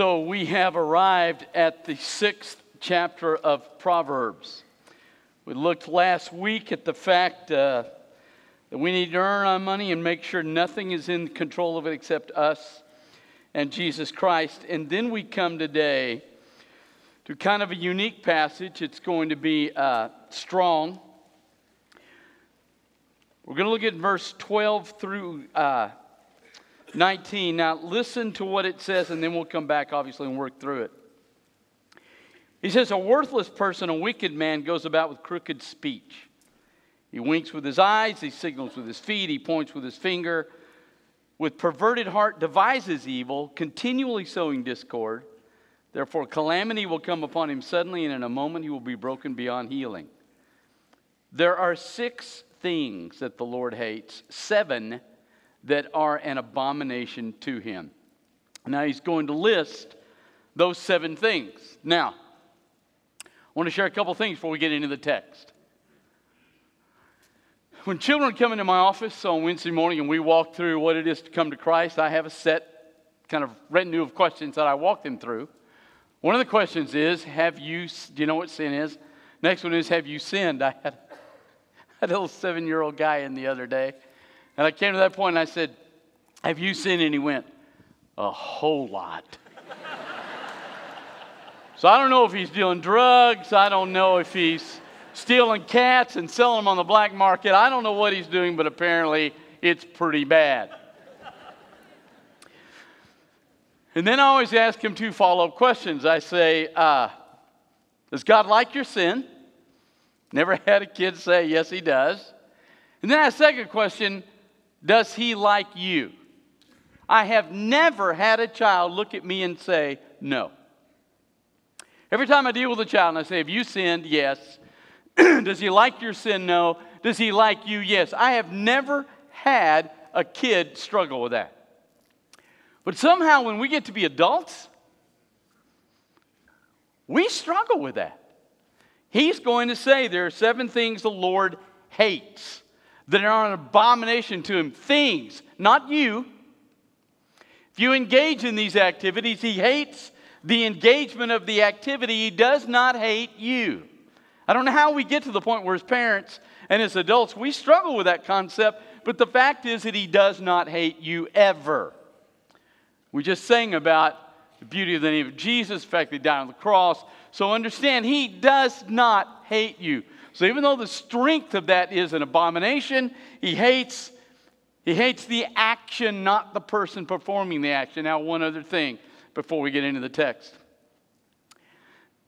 So we have arrived at the sixth chapter of Proverbs. We looked last week at the fact uh, that we need to earn our money and make sure nothing is in control of it except us and Jesus Christ. And then we come today to kind of a unique passage. It's going to be uh, strong. We're going to look at verse 12 through uh, 19. Now, listen to what it says, and then we'll come back, obviously, and work through it. He says, A worthless person, a wicked man, goes about with crooked speech. He winks with his eyes, he signals with his feet, he points with his finger. With perverted heart, devises evil, continually sowing discord. Therefore, calamity will come upon him suddenly, and in a moment he will be broken beyond healing. There are six things that the Lord hates, seven that are an abomination to him. Now he's going to list those seven things. Now, I want to share a couple things before we get into the text. When children come into my office on Wednesday morning and we walk through what it is to come to Christ, I have a set kind of retinue of questions that I walk them through. One of the questions is, have you, do you know what sin is? Next one is, have you sinned? I had, a little seven year old guy in the other day and I came to that point and I said, Have you sinned? And he went, A whole lot. so I don't know if he's dealing drugs. I don't know if he's stealing cats and selling them on the black market. I don't know what he's doing, but apparently it's pretty bad. And then I always ask him two follow up questions. I say, uh, Does God like your sin? Never had a kid say, Yes, he does. And then I ask second question does he like you? I have never had a child look at me and say, no. Every time I deal with a child and I say, Have you sinned? Yes. Does he like your sin? No. Does he like you? Yes. I have never had a kid struggle with that. But somehow, when we get to be adults, we struggle with that. He's going to say there are seven things the Lord hates that are an abomination to him. Things, not you. If you engage in these activities, he hates the engagement of the activity. He does not hate you. I don't know how we get to the point where, as parents and as adults, we struggle with that concept, but the fact is that he does not hate you ever. We just sang about the beauty of the name of Jesus, the fact that he died on the cross. So understand, he does not hate you. So even though the strength of that is an abomination, he hates he hates the action, not the person performing the action. Now, one other thing before we get into the text.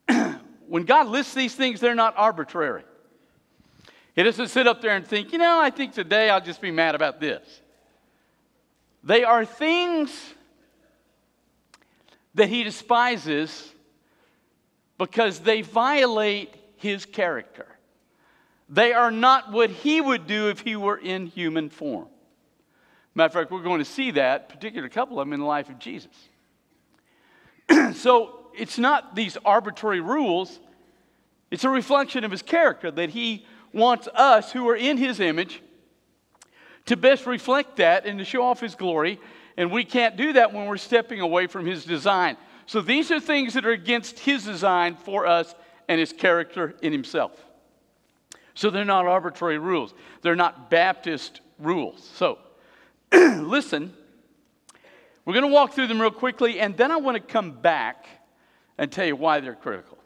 when God lists these things, they're not arbitrary. He doesn't sit up there and think, you know, I think today I'll just be mad about this. They are things that he despises because they violate his character. They are not what he would do if he were in human form. Matter of fact, we're going to see that, particular couple of them, in the life of Jesus. so it's not these arbitrary rules, it's a reflection of his character that he wants us who are in his image to best reflect that and to show off his glory. And we can't do that when we're stepping away from his design. So these are things that are against his design for us and his character in himself. So they're not arbitrary rules, they're not Baptist rules. So listen, we're going to walk through them real quickly, and then I want to come back and tell you why they're critical.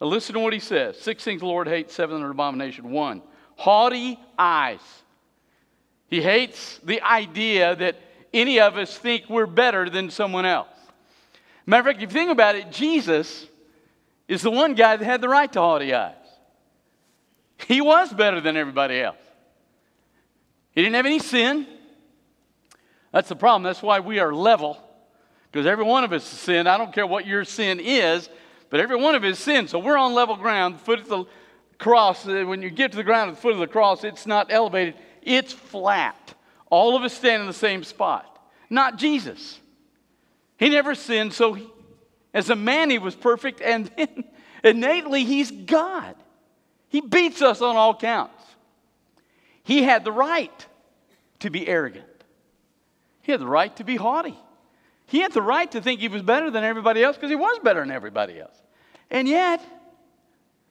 Now, listen to what he says Six things the Lord hates, seven are abomination. One, haughty eyes. He hates the idea that any of us think we're better than someone else. Matter of fact, if you think about it, Jesus is the one guy that had the right to haughty eyes. He was better than everybody else. He didn't have any sin. That's the problem. That's why we are level, because every one of us sinned. I don't care what your sin is, but every one of us sinned. So we're on level ground. Foot of the cross, when you get to the ground at the foot of the cross, it's not elevated, it's flat. All of us stand in the same spot. Not Jesus. He never sinned, so he, as a man, he was perfect, and then innately, he's God. He beats us on all counts. He had the right to be arrogant, he had the right to be haughty. He had the right to think he was better than everybody else because he was better than everybody else. And yet,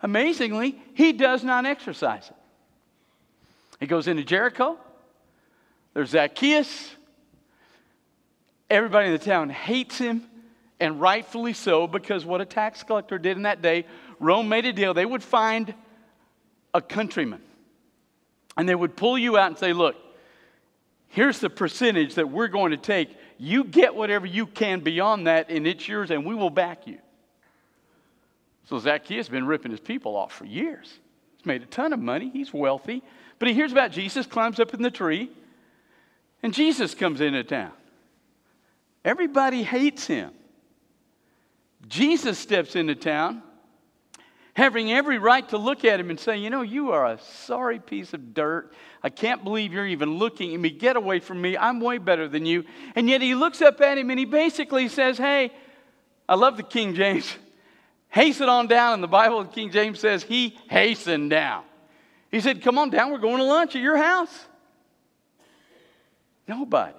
amazingly, he does not exercise it. He goes into Jericho. There's Zacchaeus. Everybody in the town hates him, and rightfully so, because what a tax collector did in that day, Rome made a deal. They would find a countryman, and they would pull you out and say, Look, here's the percentage that we're going to take. You get whatever you can beyond that, and it's yours, and we will back you. So Zacchaeus has been ripping his people off for years. He's made a ton of money, he's wealthy, but he hears about Jesus, climbs up in the tree, and Jesus comes into town. Everybody hates him. Jesus steps into town, having every right to look at him and say, You know, you are a sorry piece of dirt. I can't believe you're even looking at me. Get away from me. I'm way better than you. And yet he looks up at him and he basically says, Hey, I love the King James. Hasten on down. And the Bible, King James says, He hastened down. He said, Come on down. We're going to lunch at your house. Nobody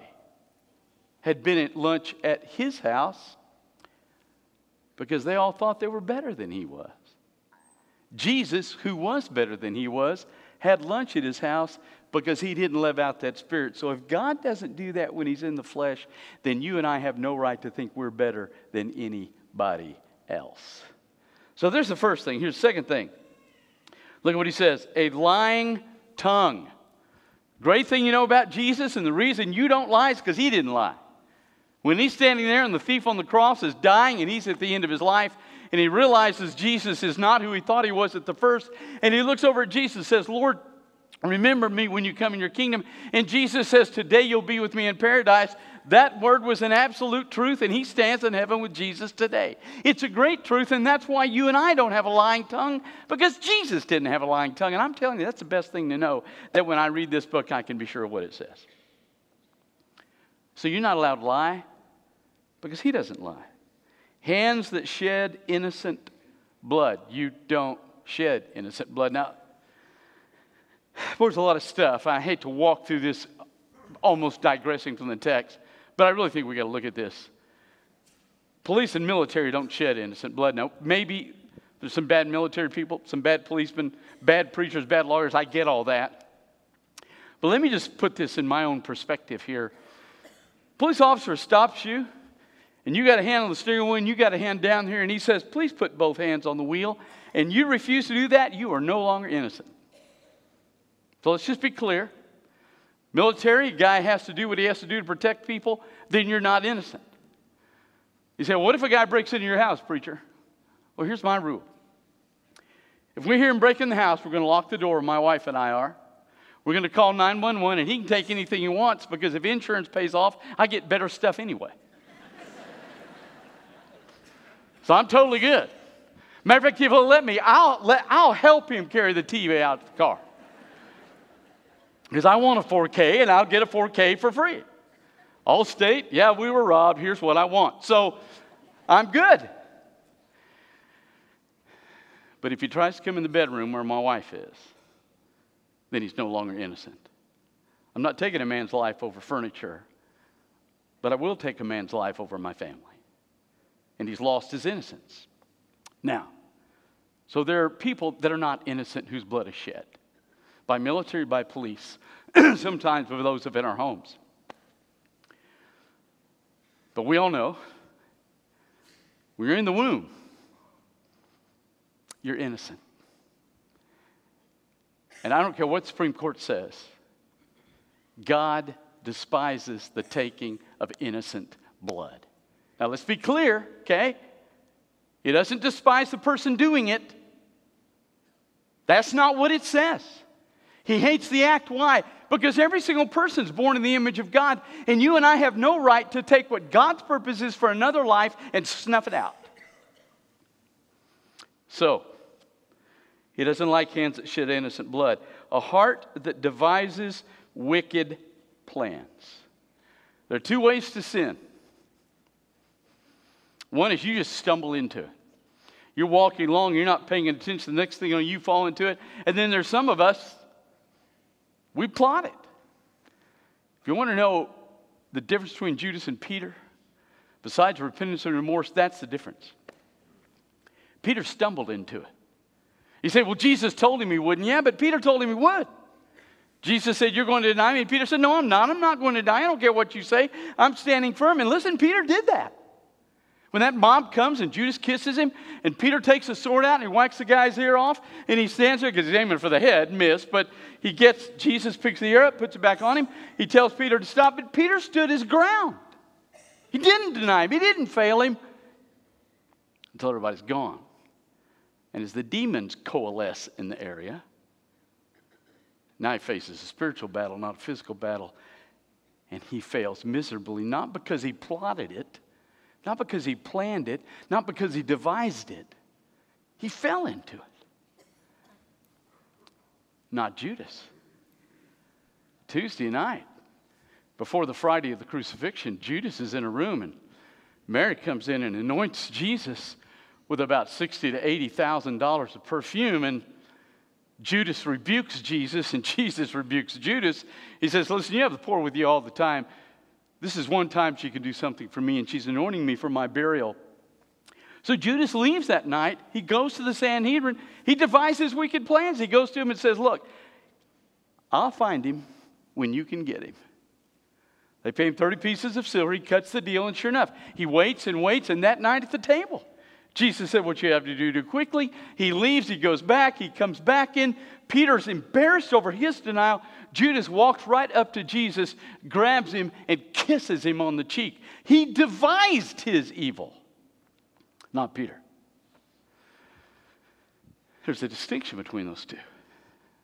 had been at lunch at his house because they all thought they were better than he was. Jesus, who was better than he was, had lunch at his house because he didn't live out that spirit. So if God doesn't do that when he's in the flesh, then you and I have no right to think we're better than anybody else. So there's the first thing. Here's the second thing. Look at what he says a lying tongue. Great thing you know about Jesus, and the reason you don't lie is because he didn't lie. When he's standing there and the thief on the cross is dying and he's at the end of his life and he realizes Jesus is not who he thought he was at the first, and he looks over at Jesus says, Lord, remember me when you come in your kingdom. And Jesus says, Today you'll be with me in paradise. That word was an absolute truth, and he stands in heaven with Jesus today. It's a great truth, and that's why you and I don't have a lying tongue, because Jesus didn't have a lying tongue. And I'm telling you, that's the best thing to know that when I read this book, I can be sure of what it says. So you're not allowed to lie because he doesn't lie. Hands that shed innocent blood. You don't shed innocent blood. Now, there's a lot of stuff. I hate to walk through this almost digressing from the text, but I really think we got to look at this. Police and military don't shed innocent blood. Now, maybe there's some bad military people, some bad policemen, bad preachers, bad lawyers. I get all that. But let me just put this in my own perspective here. Police officer stops you and you got a hand on the steering wheel and you got a hand down here, and he says, Please put both hands on the wheel, and you refuse to do that, you are no longer innocent. So let's just be clear. Military, guy has to do what he has to do to protect people, then you're not innocent. You say, What if a guy breaks into your house, preacher? Well, here's my rule. If we hear him break in the house, we're going to lock the door, my wife and I are. We're going to call 911, and he can take anything he wants because if insurance pays off, I get better stuff anyway. So I'm totally good. Matter of fact, if he'll let me, I'll, let, I'll help him carry the TV out of the car. Because I want a 4K and I'll get a 4K for free. Allstate, yeah, we were robbed. Here's what I want. So I'm good. But if he tries to come in the bedroom where my wife is, then he's no longer innocent. I'm not taking a man's life over furniture, but I will take a man's life over my family and he's lost his innocence. Now, so there are people that are not innocent whose blood is shed by military, by police, sometimes for those of in our homes. But we all know when you're in the womb, you're innocent. And I don't care what Supreme Court says, God despises the taking of innocent blood. Now, let's be clear, okay? He doesn't despise the person doing it. That's not what it says. He hates the act. Why? Because every single person is born in the image of God, and you and I have no right to take what God's purpose is for another life and snuff it out. So, he doesn't like hands that shed innocent blood. A heart that devises wicked plans. There are two ways to sin. One is you just stumble into it. You're walking along, you're not paying attention. The next thing you know, you fall into it. And then there's some of us, we plot it. If you want to know the difference between Judas and Peter, Besides repentance and remorse, that's the difference. Peter stumbled into it. You say, well, Jesus told him he wouldn't. Yeah, but Peter told him he would. Jesus said, You're going to deny me. And Peter said, No, I'm not. I'm not going to die. I don't care what you say. I'm standing firm. And listen, Peter did that. When that mob comes and Judas kisses him, and Peter takes a sword out and he whacks the guy's ear off, and he stands there because he's aiming for the head, missed, but he gets, Jesus picks the ear up, puts it back on him. He tells Peter to stop, but Peter stood his ground. He didn't deny him, he didn't fail him until everybody's gone. And as the demons coalesce in the area, now he faces a spiritual battle, not a physical battle. And he fails miserably, not because he plotted it, not because he planned it, not because he devised it. He fell into it. Not Judas. Tuesday night, before the Friday of the crucifixion, Judas is in a room and Mary comes in and anoints Jesus with about sixty to eighty thousand dollars of perfume, and Judas rebukes Jesus, and Jesus rebukes Judas. He says, "Listen, you have the poor with you all the time. This is one time she can do something for me, and she's anointing me for my burial. So Judas leaves that night. He goes to the Sanhedrin. He devises wicked plans. He goes to him and says, Look, I'll find him when you can get him. They pay him 30 pieces of silver. He cuts the deal, and sure enough, he waits and waits, and that night at the table, Jesus said, What you have to do, do quickly. He leaves, he goes back, he comes back in. Peter's embarrassed over his denial. Judas walks right up to Jesus, grabs him, and kisses him on the cheek. He devised his evil, not Peter. There's a distinction between those two.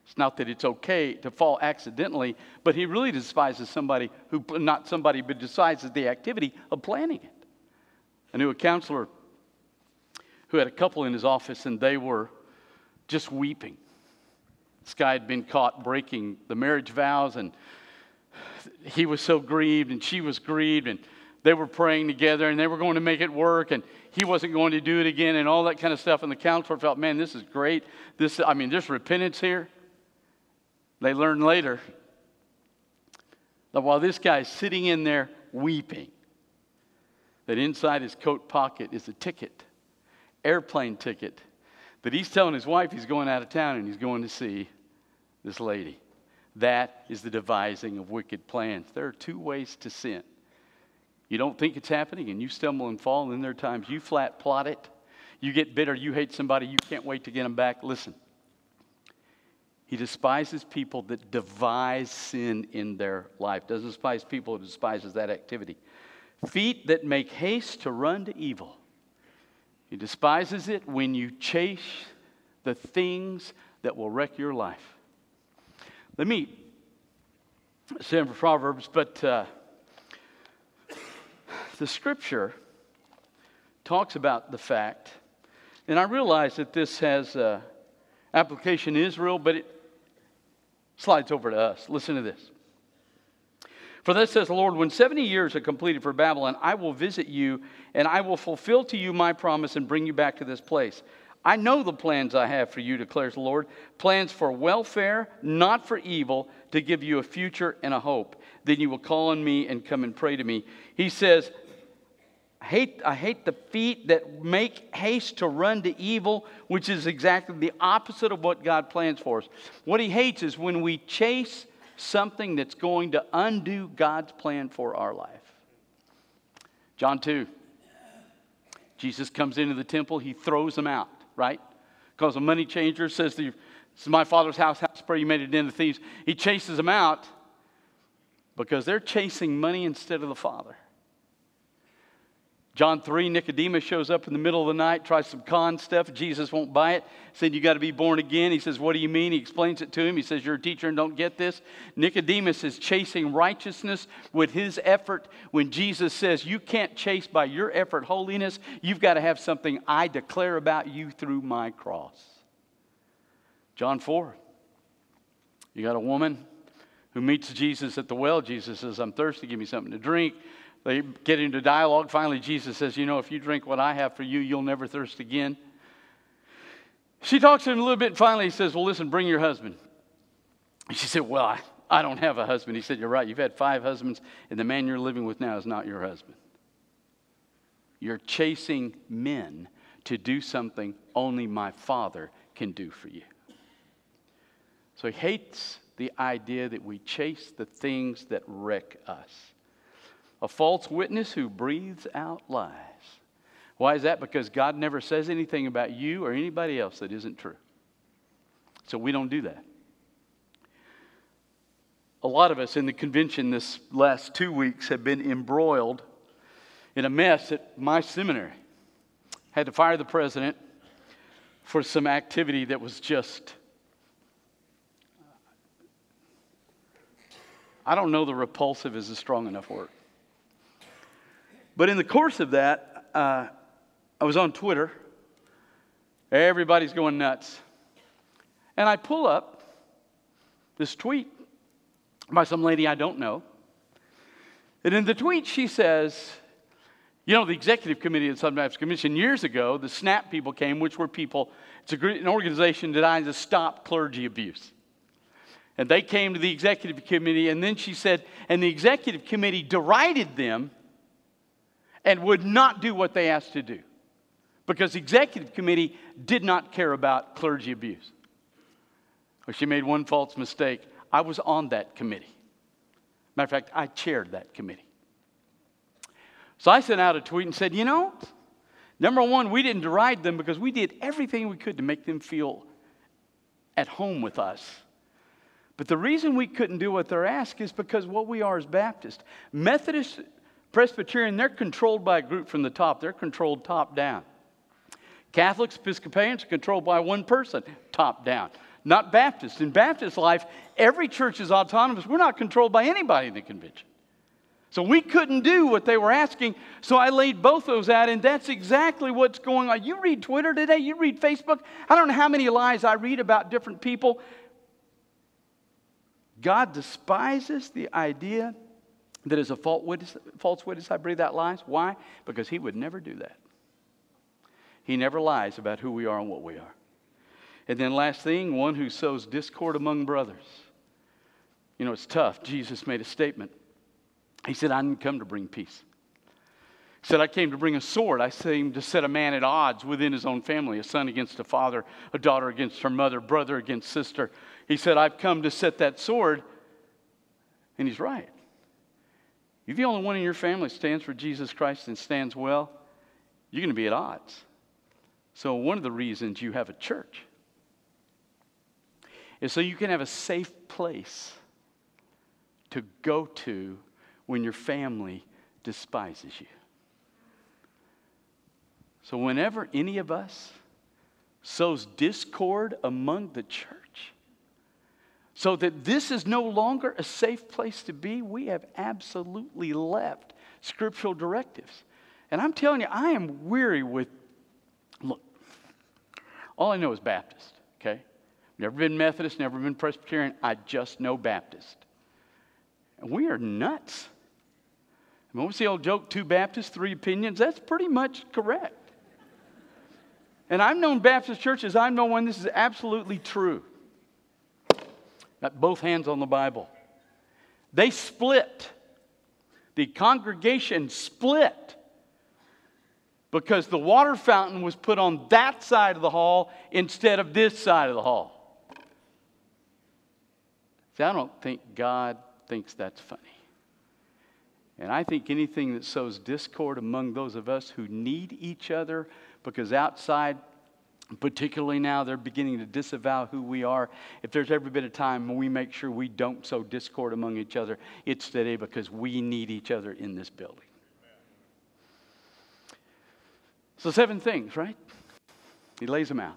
It's not that it's okay to fall accidentally, but he really despises somebody who, not somebody, but despises the activity of planning it. I knew a counselor who had a couple in his office and they were just weeping. This guy had been caught breaking the marriage vows and he was so grieved and she was grieved and they were praying together and they were going to make it work and he wasn't going to do it again and all that kind of stuff. And the counselor felt man this is great. This i mean there's repentance here. They learned later that while this guy's sitting in there weeping that inside his coat pocket is a ticket airplane ticket that he's telling his wife he's going out of town and he's going to see this lady. That is the devising of wicked plans. There are two ways to sin. You don't think it's happening and you stumble and fall, and then there are times you flat plot it. You get bitter, you hate somebody, you can't wait to get them back. Listen, he despises people that devise sin in their life. Doesn't despise people who despises that activity. Feet that make haste to run to evil he despises it when you chase the things that will wreck your life. Let me say for Proverbs, but uh, the scripture talks about the fact, and I realize that this has uh, application in Israel, but it slides over to us. Listen to this. For this says the Lord, when 70 years are completed for Babylon, I will visit you and I will fulfill to you my promise and bring you back to this place. I know the plans I have for you, declares the Lord plans for welfare, not for evil, to give you a future and a hope. Then you will call on me and come and pray to me. He says, I hate, I hate the feet that make haste to run to evil, which is exactly the opposite of what God plans for us. What he hates is when we chase something that's going to undo God's plan for our life. John 2. Jesus comes into the temple, he throws them out, right? Because a money changer says, This is my father's house, house prayer, you made it into thieves. He chases them out because they're chasing money instead of the Father. John 3, Nicodemus shows up in the middle of the night, tries some con stuff. Jesus won't buy it. Said, You got to be born again. He says, What do you mean? He explains it to him. He says, You're a teacher and don't get this. Nicodemus is chasing righteousness with his effort when Jesus says, You can't chase by your effort holiness. You've got to have something I declare about you through my cross. John 4, you got a woman who meets Jesus at the well. Jesus says, I'm thirsty. Give me something to drink. They get into dialogue. Finally, Jesus says, You know, if you drink what I have for you, you'll never thirst again. She talks to him a little bit, and finally he says, Well, listen, bring your husband. She said, Well, I, I don't have a husband. He said, You're right. You've had five husbands, and the man you're living with now is not your husband. You're chasing men to do something only my Father can do for you. So he hates the idea that we chase the things that wreck us. A false witness who breathes out lies. Why is that? Because God never says anything about you or anybody else that isn't true. So we don't do that. A lot of us in the convention this last two weeks have been embroiled in a mess at my seminary. Had to fire the president for some activity that was just I don't know the repulsive is a strong enough word. But in the course of that, uh, I was on Twitter. Everybody's going nuts. And I pull up this tweet by some lady I don't know. And in the tweet, she says, You know, the executive committee of the Southern Baptist Commission years ago, the SNAP people came, which were people, it's an organization designed to stop clergy abuse. And they came to the executive committee, and then she said, and the executive committee derided them and would not do what they asked to do because the executive committee did not care about clergy abuse. Well, she made one false mistake. I was on that committee. Matter of fact, I chaired that committee. So I sent out a tweet and said, you know, number one, we didn't deride them because we did everything we could to make them feel at home with us but the reason we couldn't do what they're asked is because what we are is Baptist. Methodist, Presbyterian, they're controlled by a group from the top. They're controlled top down. Catholics, Episcopalians are controlled by one person, top down. Not Baptist. In Baptist life, every church is autonomous. We're not controlled by anybody in the convention. So we couldn't do what they were asking. So I laid both those out, and that's exactly what's going on. You read Twitter today, you read Facebook. I don't know how many lies I read about different people. God despises the idea that as a false witness I breathe out lies. Why? Because he would never do that. He never lies about who we are and what we are. And then, last thing, one who sows discord among brothers. You know, it's tough. Jesus made a statement. He said, I didn't come to bring peace. He said, I came to bring a sword. I came to set a man at odds within his own family a son against a father, a daughter against her mother, brother against sister, he said, I've come to set that sword. And he's right. If the only one in your family stands for Jesus Christ and stands well, you're going to be at odds. So, one of the reasons you have a church is so you can have a safe place to go to when your family despises you. So, whenever any of us sows discord among the church, so that this is no longer a safe place to be, we have absolutely left scriptural directives. And I'm telling you, I am weary with, look, all I know is Baptist, okay? Never been Methodist, never been Presbyterian. I just know Baptist. And we are nuts. I mean, what's the old joke? Two Baptists, three opinions? That's pretty much correct. And I've known Baptist churches, I know when this is absolutely true. Got both hands on the Bible. They split. The congregation split because the water fountain was put on that side of the hall instead of this side of the hall. See, I don't think God thinks that's funny. And I think anything that sows discord among those of us who need each other because outside particularly now they're beginning to disavow who we are. If there's ever been a time when we make sure we don't sow discord among each other, it's today because we need each other in this building. So, seven things, right? He lays them out.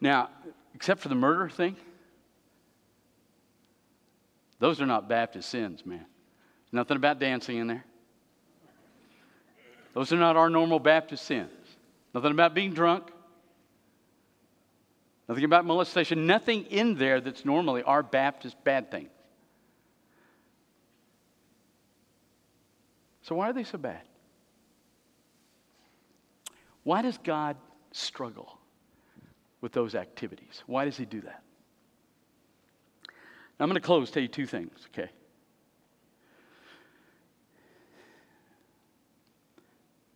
Now, except for the murder thing, those are not Baptist sins, man. Nothing about dancing in there. Those are not our normal Baptist sins. Nothing about being drunk. Nothing about molestation. Nothing in there that's normally our Baptist bad things. So, why are they so bad? Why does God struggle with those activities? Why does He do that? Now, I'm going to close, tell you two things, okay?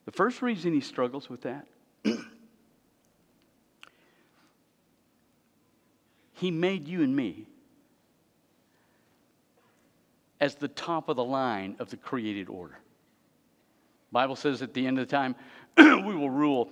The first reason he struggles with that, he made you and me as the top of the line of the created order. Bible says at the end of the time, we will rule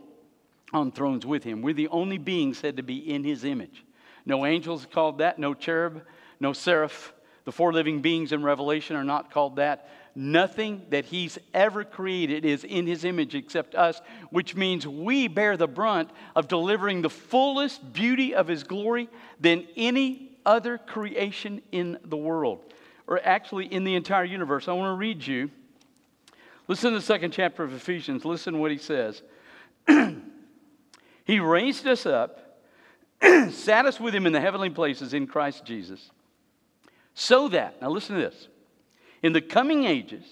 on thrones with him. We're the only beings said to be in his image. No angels called that, no cherub, no seraph. The four living beings in Revelation are not called that. Nothing that he's ever created is in his image except us, which means we bear the brunt of delivering the fullest beauty of his glory than any other creation in the world, or actually in the entire universe. I want to read you. Listen to the second chapter of Ephesians. Listen to what he says. he raised us up sat us with him in the heavenly places in Christ Jesus, so that, now listen to this, in the coming ages,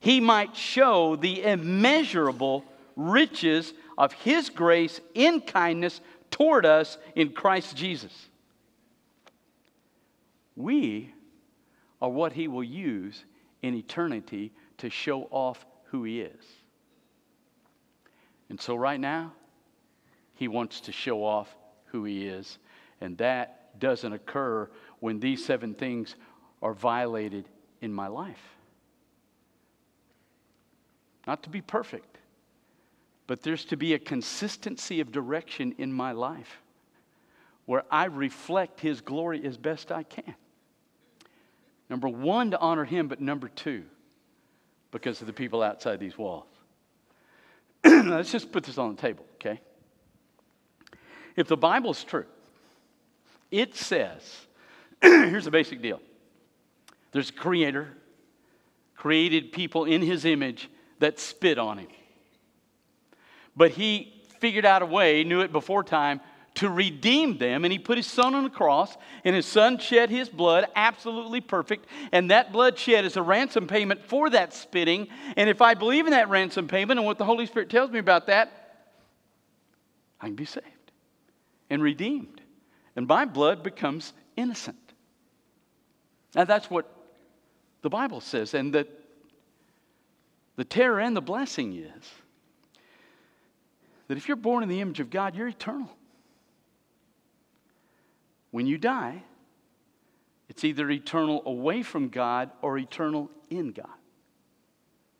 he might show the immeasurable riches of his grace in kindness toward us in Christ Jesus. We are what he will use in eternity to show off who he is. And so, right now, he wants to show off who He is. And that doesn't occur when these seven things are violated in my life. Not to be perfect, but there's to be a consistency of direction in my life where I reflect His glory as best I can. Number one, to honor Him, but number two, because of the people outside these walls. Let's just put this on the table, okay? If the Bible's true, it says, here's the basic deal there's a creator, created people in his image that spit on him. But he figured out a way, knew it before time, to redeem them. And he put his son on the cross, and his son shed his blood, absolutely perfect. And that blood shed is a ransom payment for that spitting. And if I believe in that ransom payment and what the Holy Spirit tells me about that, I can be saved and redeemed. And my blood becomes innocent. Now, that's what the Bible says. And that the terror and the blessing is that if you're born in the image of God, you're eternal. When you die, it's either eternal away from God or eternal in God.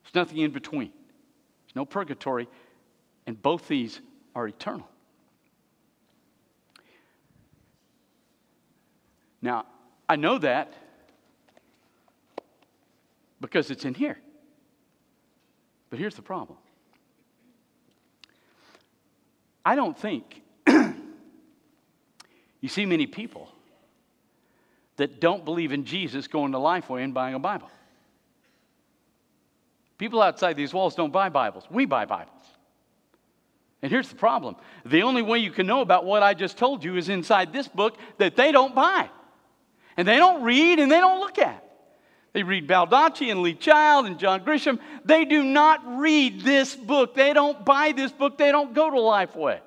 There's nothing in between. There's no purgatory, and both these are eternal. Now, I know that because it's in here. But here's the problem I don't think you see many people that don't believe in Jesus going to Lifeway and buying a Bible. People outside these walls don't buy Bibles. We buy Bibles. And here's the problem the only way you can know about what I just told you is inside this book that they don't buy and they don't read and they don't look at. They read Baldacci and Lee Child and John Grisham. They do not read this book. They don't buy this book. They don't go to Lifeway.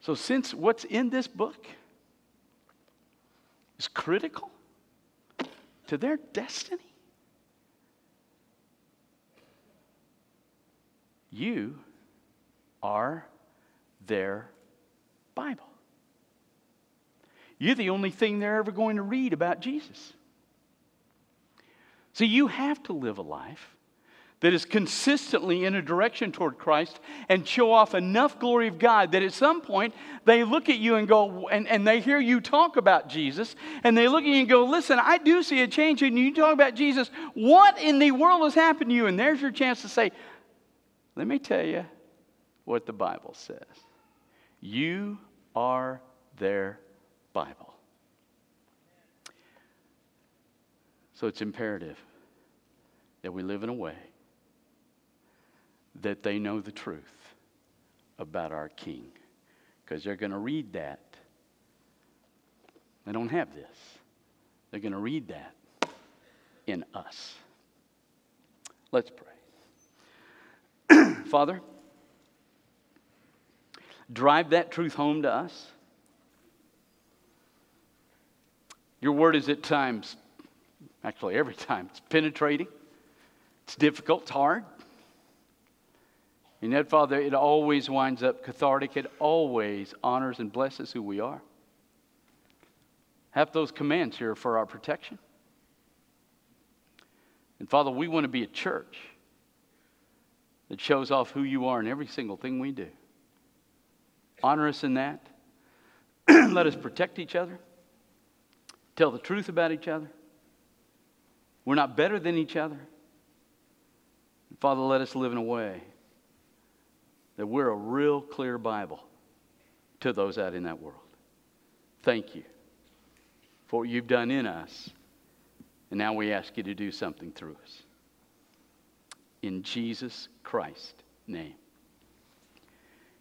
So, since what's in this book is critical to their destiny, you are their Bible. You're the only thing they're ever going to read about Jesus. So you have to live a life that is consistently in a direction toward Christ and show off enough glory of God that at some point they look at you and go, and, and they hear you talk about Jesus, and they look at you and go, Listen, I do see a change in you. You talk about Jesus. What in the world has happened to you? And there's your chance to say, Let me tell you what the Bible says. You are their Bible. So it's imperative that we live in a way that they know the truth about our King. Because they're going to read that. They don't have this. They're going to read that in us. Let's pray. Father, drive that truth home to us. Your word is at times, actually every time, it's penetrating, It's difficult, it's hard. And yet, Father, it always winds up cathartic. It always honors and blesses who we are. Have those commands here for our protection. And Father, we want to be a church that shows off who you are in every single thing we do. Honor us in that. Let us protect each other, tell the truth about each other. We're not better than each other. Father, let us live in a way that we're a real clear Bible to those out in that world. Thank you for what you've done in us. And now we ask you to do something through us. In Jesus Christ's name.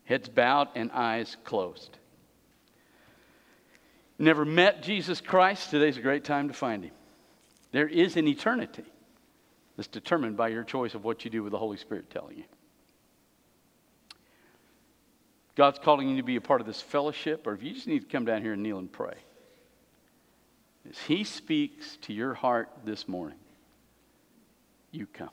Heads bowed and eyes closed. Never met Jesus Christ? Today's a great time to find him. There is an eternity that's determined by your choice of what you do with the Holy Spirit telling you. God's calling you to be a part of this fellowship, or if you just need to come down here and kneel and pray. As He speaks to your heart this morning, you come.